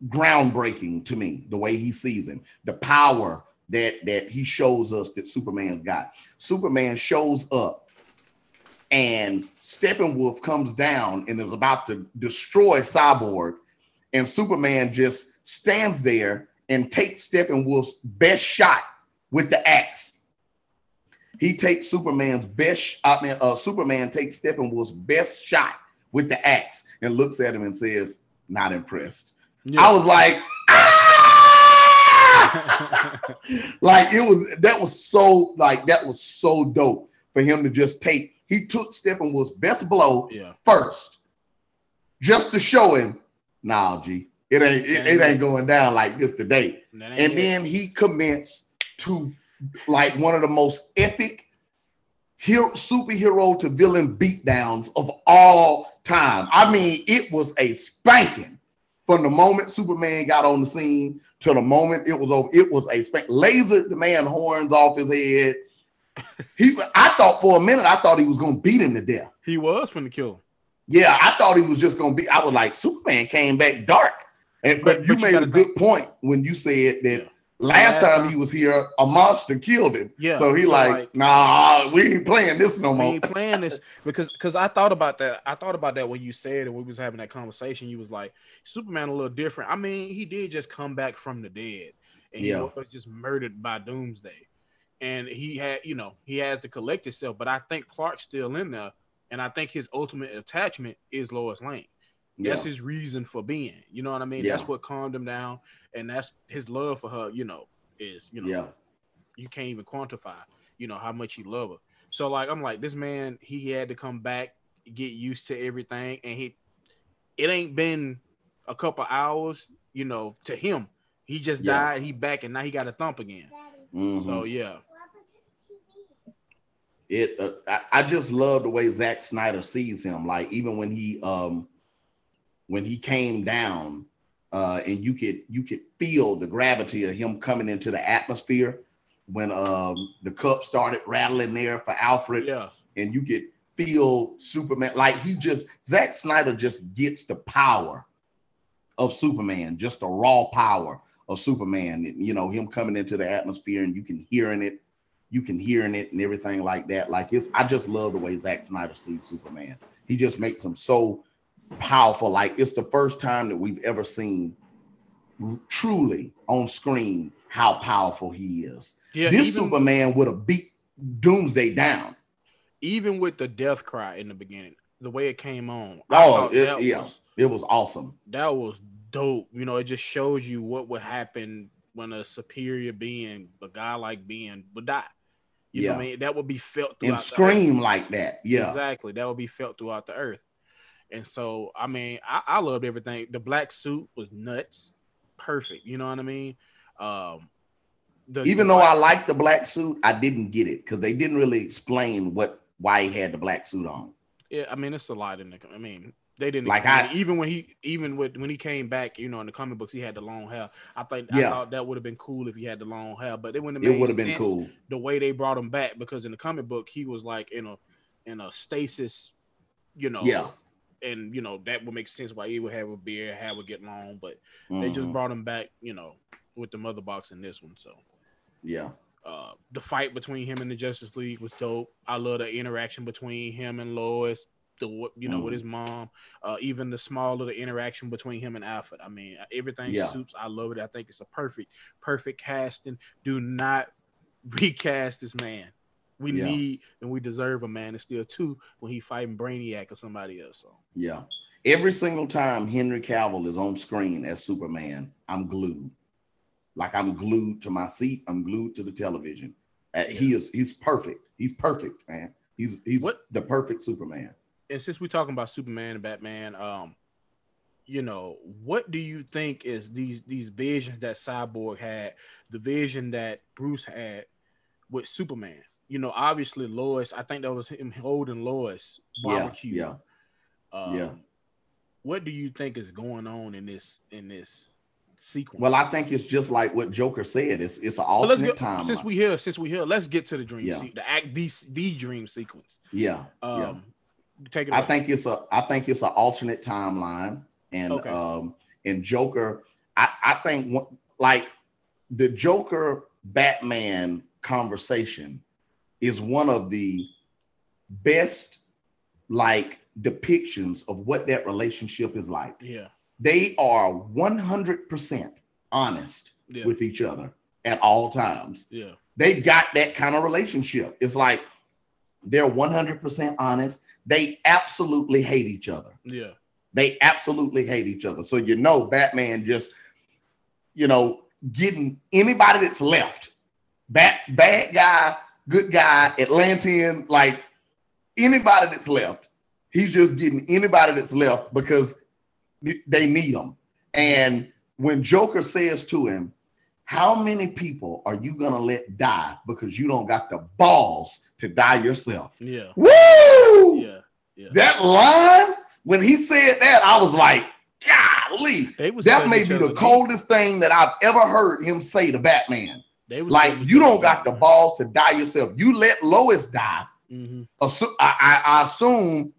groundbreaking to me the way he sees him the power that that he shows us that superman's got. Superman shows up and steppenwolf comes down and is about to destroy cyborg and superman just stands there and takes steppenwolf's best shot with the axe he takes Superman's best. I mean, uh, Superman takes Steppenwolf's best shot with the axe and looks at him and says, "Not impressed." Yeah. I was like, ah! like it was. That was so like that was so dope for him to just take. He took Steppenwolf's best blow yeah. first, just to show him, nah, G, it ain't it, it ain't going down like this today. And then he commenced to like one of the most epic hero, superhero to villain beatdowns of all time. I mean, it was a spanking from the moment Superman got on the scene to the moment it was over. It was a spank. Lasered the man horns off his head. he, I thought for a minute, I thought he was gonna beat him to death. He was from the kill. Yeah, I thought he was just gonna be. I was like, Superman came back dark, and but, but you but made you a good point when you said that. Yeah. Last, Last time, time, he was here, a monster killed him. Yeah. So he so like, like, nah, we ain't playing this no more. We ain't playing this because because I thought about that. I thought about that when you said and we was having that conversation. You was like, Superman a little different. I mean, he did just come back from the dead, and yeah. he was just murdered by Doomsday, and he had, you know, he had to collect himself. But I think Clark's still in there, and I think his ultimate attachment is Lois Lane. Yeah. That's his reason for being. You know what I mean? Yeah. That's what calmed him down, and that's his love for her. You know, is you know, yeah. you can't even quantify. You know how much he love her. So like, I'm like, this man, he had to come back, get used to everything, and he, it ain't been a couple hours. You know, to him, he just yeah. died. He back, and now he got a thump again. Mm-hmm. So yeah. It, uh, I, I just love the way Zack Snyder sees him. Like even when he um when he came down, uh, and you could you could feel the gravity of him coming into the atmosphere when um, the cup started rattling there for Alfred. Yeah, and you could feel Superman like he just Zack Snyder just gets the power of Superman, just the raw power of Superman. You know him coming into the atmosphere, and you can hearing it, you can hearing it, and everything like that. Like it's I just love the way Zack Snyder sees Superman. He just makes him so powerful. Like it's the first time that we've ever seen truly on screen how powerful he is. Yeah, this even, Superman would have beat Doomsday down. Even with the death cry in the beginning, the way it came on. oh, it, yeah, was, it was awesome. That was dope. You know, it just shows you what would happen when a superior being, a guy like being, would die. You yeah. know what I mean? That would be felt and scream like that. Yeah, exactly. That would be felt throughout the earth. And so, I mean, I, I loved everything. The black suit was nuts, perfect. You know what I mean? Um, the, Even the though I liked the black suit, I didn't get it because they didn't really explain what why he had the black suit on. Yeah, I mean, it's a lot in the. I mean, they didn't like I, even when he even with when he came back, you know, in the comic books, he had the long hair. I think yeah. I thought that would have been cool if he had the long hair, but it wouldn't have. It would have been cool the way they brought him back because in the comic book he was like in a in a stasis, you know, yeah, and you know that would make sense why he would have a beer, how would get long, but mm-hmm. they just mm-hmm. brought him back, you know, with the mother box in this one. So yeah. Uh, the fight between him and the Justice League was dope. I love the interaction between him and Lois. The you know mm. with his mom, uh, even the small little interaction between him and Alfred. I mean, everything yeah. suits. I love it. I think it's a perfect, perfect casting. Do not recast this man. We yeah. need and we deserve a man of steel too when he fighting Brainiac or somebody else. So yeah, every single time Henry Cavill is on screen as Superman, I'm glued. Like I'm glued to my seat. I'm glued to the television. Uh. He is he's perfect. He's perfect, man. He's he's what? the perfect Superman. And since we're talking about Superman and Batman, um, you know, what do you think is these these visions that Cyborg had, the vision that Bruce had with Superman? You know, obviously Lois. I think that was him holding Lois barbecue. Yeah. Yeah. Um, yeah. What do you think is going on in this in this sequence? Well, I think it's just like what Joker said. It's it's an alternate time. Since we here, since we here, let's get to the dream. Yeah. Se- the act the, the dream sequence. Yeah. Um, yeah. Take it. I think it's a I think it's an alternate timeline, and okay. um and Joker. I I think like the Joker Batman conversation is one of the best like depictions of what that relationship is like. Yeah. They are 100% honest yeah. with each other at all times. Yeah. They got that kind of relationship. It's like they're 100% honest. They absolutely hate each other. Yeah. They absolutely hate each other. So you know Batman just you know getting anybody that's left. Bad bad guy good guy, Atlantean, like anybody that's left. He's just getting anybody that's left because they need him. And when Joker says to him, How many people are you gonna let die because you don't got the balls to die yourself? Yeah. Woo! Yeah. yeah. That line, when he said that, I was like, golly, that may be the coldest thing that I've ever heard him say to Batman like you don't got the balls to die yourself. You let Lois die. Mm-hmm. Assu- I, I, I assume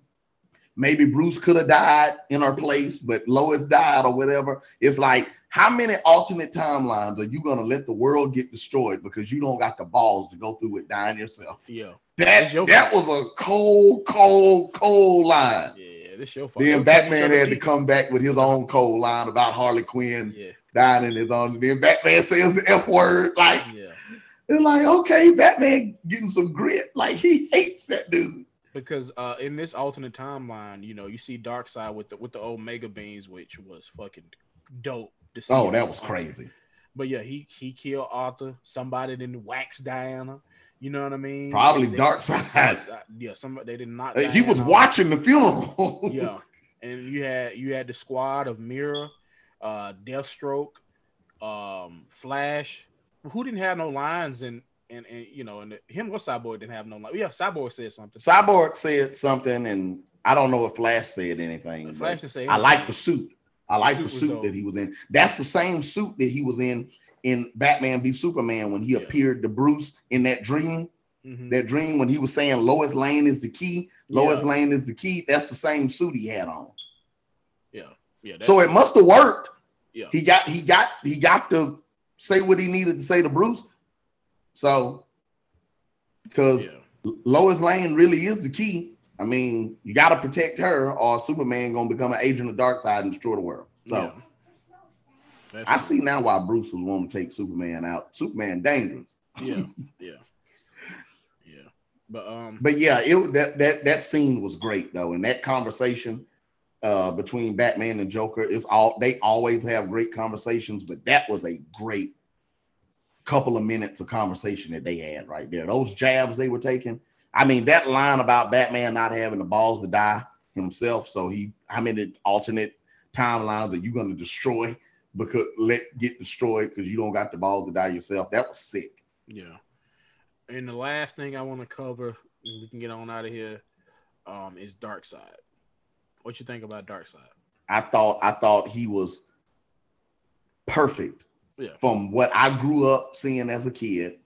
maybe Bruce could have died in her place, but Lois died or whatever. It's like how many alternate timelines are you gonna let the world get destroyed because you don't got the balls to go through it dying yourself? Yeah, that that was a cold, cold, cold line. Yeah, this your fault. Then Batman had to come back with his own cold line about Harley Quinn yeah. Dying in his own. Then Batman says the F word. Like, yeah. it's like okay, Batman getting some grit. Like he hates that dude because uh, in this alternate timeline, you know, you see Darkseid with the with the Omega beams, which was fucking dope oh, that was crazy. But yeah, he he killed Arthur. Somebody didn't wax Diana. You know what I mean? Probably Darkseid. Dark side. Yeah, somebody they did not. he was watching the funeral. yeah, and you had you had the squad of Mera, uh, Deathstroke, um, Flash. Who didn't have no lines and and, and you know and him or Cyborg didn't have no lines. Yeah, Cyborg said something. Cyborg said something, and I don't know if Flash said anything. Flash didn't say anything. I like the suit. I like the suit that he was in. That's the same suit that he was in in Batman v Superman when he yeah. appeared to Bruce in that dream. Mm-hmm. That dream when he was saying Lois Lane is the key. Lois yeah. Lane is the key. That's the same suit he had on. Yeah. So it must have worked. Yeah. He got he got he got to say what he needed to say to Bruce. So because yeah. Lois Lane really is the key. I mean, you got to protect her, or Superman gonna become an agent of Darkseid and destroy the world. So yeah. I see now why Bruce was wanting to take Superman out. Superman dangerous. Yeah, yeah, yeah. But um, but yeah, it that that that scene was great though, and that conversation uh between Batman and Joker is all they always have great conversations, but that was a great couple of minutes of conversation that they had right there. Those jabs they were taking I mean, that line about Batman not having the balls to die himself. So he, how many alternate timelines are you're going to destroy because let get destroyed because you don't got the balls to die yourself? That was sick. Yeah. And the last thing I want to cover, we can get on out of here, um, is Darkseid. What you think about Darkseid? I thought I thought he was perfect. Yeah. From what I grew up seeing as a kid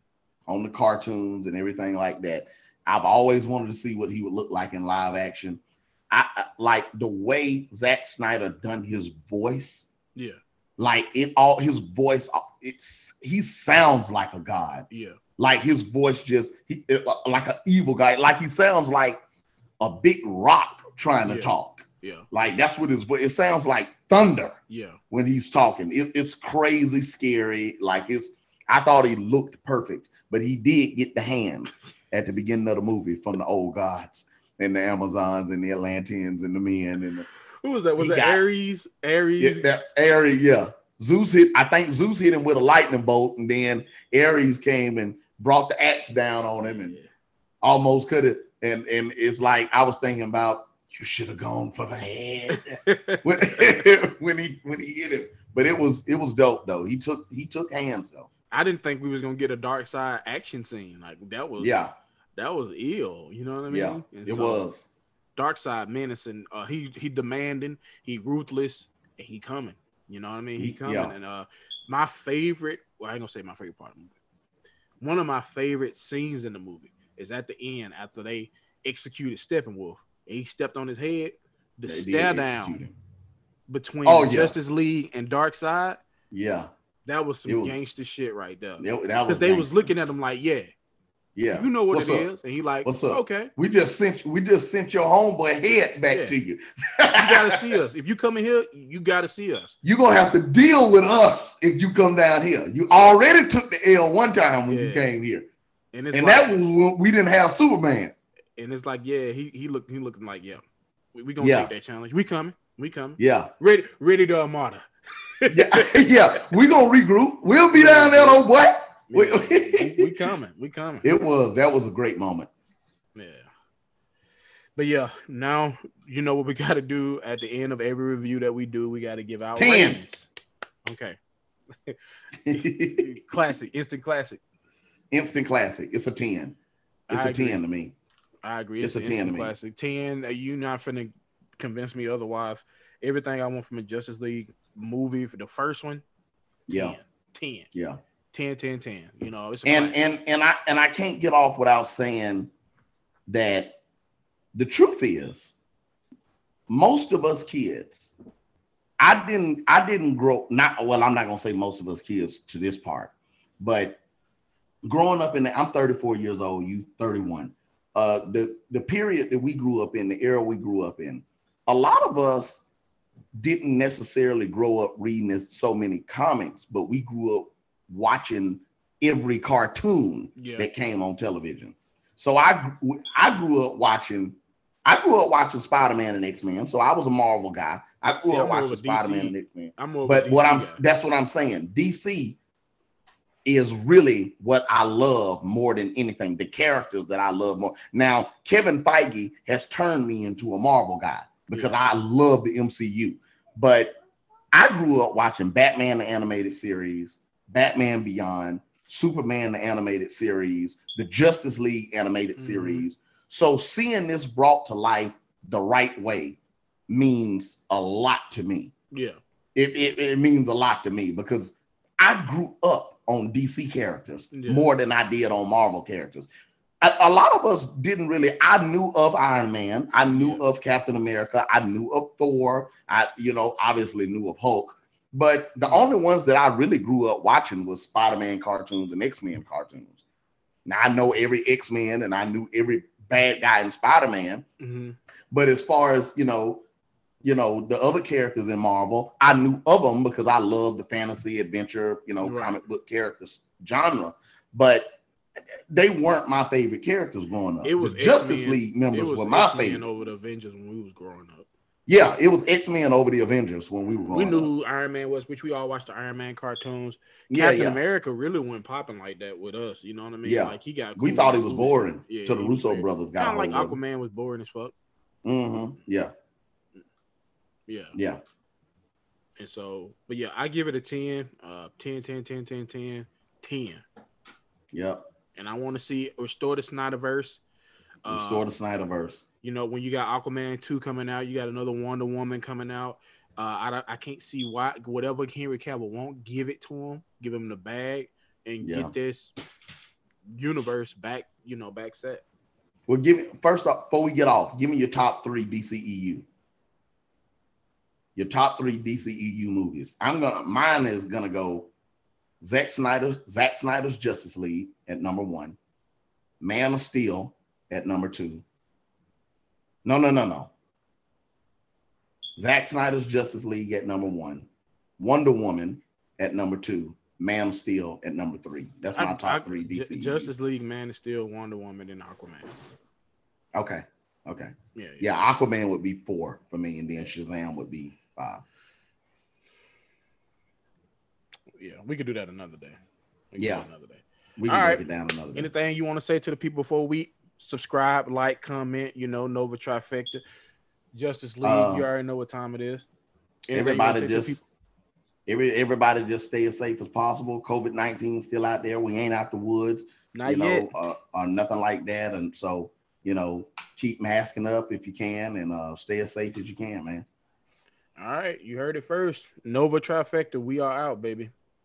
on the cartoons and everything like that. I've always wanted to see what he would look like in live action. I, I like the way Zack Snyder done his voice. Yeah. Like it all his voice it's he sounds like a god. Yeah. Like his voice just he like an evil guy. Like he sounds like a big rock trying to yeah. talk. Yeah. Like that's what his voice it sounds like thunder. Yeah. When he's talking. It, it's crazy scary. Like it's I thought he looked perfect, but he did get the hands at the beginning of the movie from the old gods and the Amazons and the Atlanteans and the men and the, who was that? Was it Ares? Ares? Yeah, that, Ares, yeah. Zeus hit, I think Zeus hit him with a lightning bolt, and then Ares came and brought the axe down on him and yeah. almost cut it. And and it's like I was thinking about you should have gone for the head when, when he when he hit him. But it was it was dope though. He took he took hands though. I didn't think we was gonna get a Darkseid action scene. Like that was yeah, that was ill. You know what I mean? Yeah, and it so, was. Darkseid menacing. Uh, he he demanding. He ruthless. And he coming. You know what I mean? He coming. Yeah. And uh, my favorite. Well, I ain't gonna say my favorite part of the movie. One of my favorite scenes in the movie is at the end after they executed Steppenwolf. And he stepped on his head. The they stare down between oh, yeah. Justice League and Darkseid. Yeah. That was some was, gangster shit right there. Because they was looking at him like, yeah, yeah, you know what What's it up? is, and he like, What's up? Okay, we just sent we just sent your homeboy head back yeah. to you. you gotta see us. If you come in here, you gotta see us. You're gonna have to deal with us if you come down here. You already took the L one time when yeah. you came here, and, and like, that was when we didn't have Superman. And it's like, yeah, he he looked he looking like, yeah, we, we gonna yeah. take that challenge. We coming, we coming. Yeah, ready, ready to Armada. yeah, yeah, we gonna regroup. We'll be down there, old boy. we, we coming. We coming. It was that was a great moment. Yeah. But yeah, now you know what we got to do at the end of every review that we do. We got to give out 10. ratings. Okay. classic, instant classic. Instant classic. It's a 10. It's I a agree. 10 to me. I agree. It's, it's a 10 to classic. me. 10. Uh, you not finna convince me otherwise. Everything I want from a Justice League movie for the first one, 10. Yeah. 10. Yeah. 10 10 10 you know it's and and and i and i can't get off without saying that the truth is most of us kids i didn't i didn't grow not well i'm not going to say most of us kids to this part but growing up in the i'm 34 years old you 31 uh the the period that we grew up in the era we grew up in a lot of us didn't necessarily grow up reading so many comics but we grew up watching every cartoon yeah. that came on television. So I I grew up watching I grew up watching Spider-Man and X-Men. So I was a Marvel guy. I grew See, up watching Spider-Man and X-Men. But what I'm guy. that's what I'm saying. DC is really what I love more than anything. The characters that I love more. Now, Kevin Feige has turned me into a Marvel guy because yeah. I love the MCU. But I grew up watching Batman the animated series, Batman Beyond, Superman the animated series, the Justice League animated mm-hmm. series. So seeing this brought to life the right way means a lot to me. Yeah. It, it, it means a lot to me because I grew up on DC characters yeah. more than I did on Marvel characters. A, a, lot of us didn't really. I knew of Iron Man, I knew yeah. of Captain America, I knew of Thor, I, you know, obviously knew of Hulk, but the only ones that I really grew up watching was Spider-Man cartoons and X-Men cartoons. Now I know every X-Men and I knew every bad guy in Spider-Man. Mm-hmm. But as far as you know, you know, the other characters in Marvel, I knew of them because I love the fantasy adventure, you know, right. comic book characters genre. But they weren't my favorite characters growing up. It was the Justice X-Men, League members were my X-Men favorite over the Avengers when we was growing up. Yeah, it was X Men over the Avengers when we were. We knew up. who Iron Man was, which we all watched the Iron Man cartoons. Yeah, Captain yeah. America really went popping like that with us. You know what I mean? Yeah, like he got. We thought he was boring yeah, till the Russo brothers got. Kind of like Aquaman was boring as fuck. Mm-hmm. Yeah. Yeah. Yeah. And so, but yeah, I give it a 10, uh, 10, 10, 10, 10, 10, 10. Yep. And I want to see restore the Snyderverse. Restore uh, the Snyderverse. You know, when you got Aquaman 2 coming out, you got another Wonder Woman coming out. Uh, I, I can't see why whatever Henry Cavill won't give it to him, give him the bag and yeah. get this universe back, you know, back set. Well, give me first off before we get off, give me your top three DCEU. Your top three DCEU movies. I'm gonna mine is gonna go Zack Snyder's Zack Snyder's Justice League at number one, Man of Steel at number two, no, no, no, no. Zack Snyder's Justice League at number one, Wonder Woman at number two, Man of Steel at number three. That's my I, top I, three DC. Justice League, Man of Steel, Wonder Woman, and Aquaman. Okay. Okay. Yeah, yeah. Yeah. Aquaman would be four for me, and then Shazam would be five. Yeah, we could do that another day. yeah, another day. We can All break right. it down another day. Anything you want to say to the people before we subscribe, like, comment. You know, Nova Trifecta, Justice League. Uh, you already know what time it is. Anything everybody just every everybody just stay as safe as possible. COVID nineteen still out there. We ain't out the woods. Not you know, uh, or nothing like that. And so, you know, keep masking up if you can, and uh, stay as safe as you can, man. All right, you heard it first. Nova Trifecta. We are out, baby.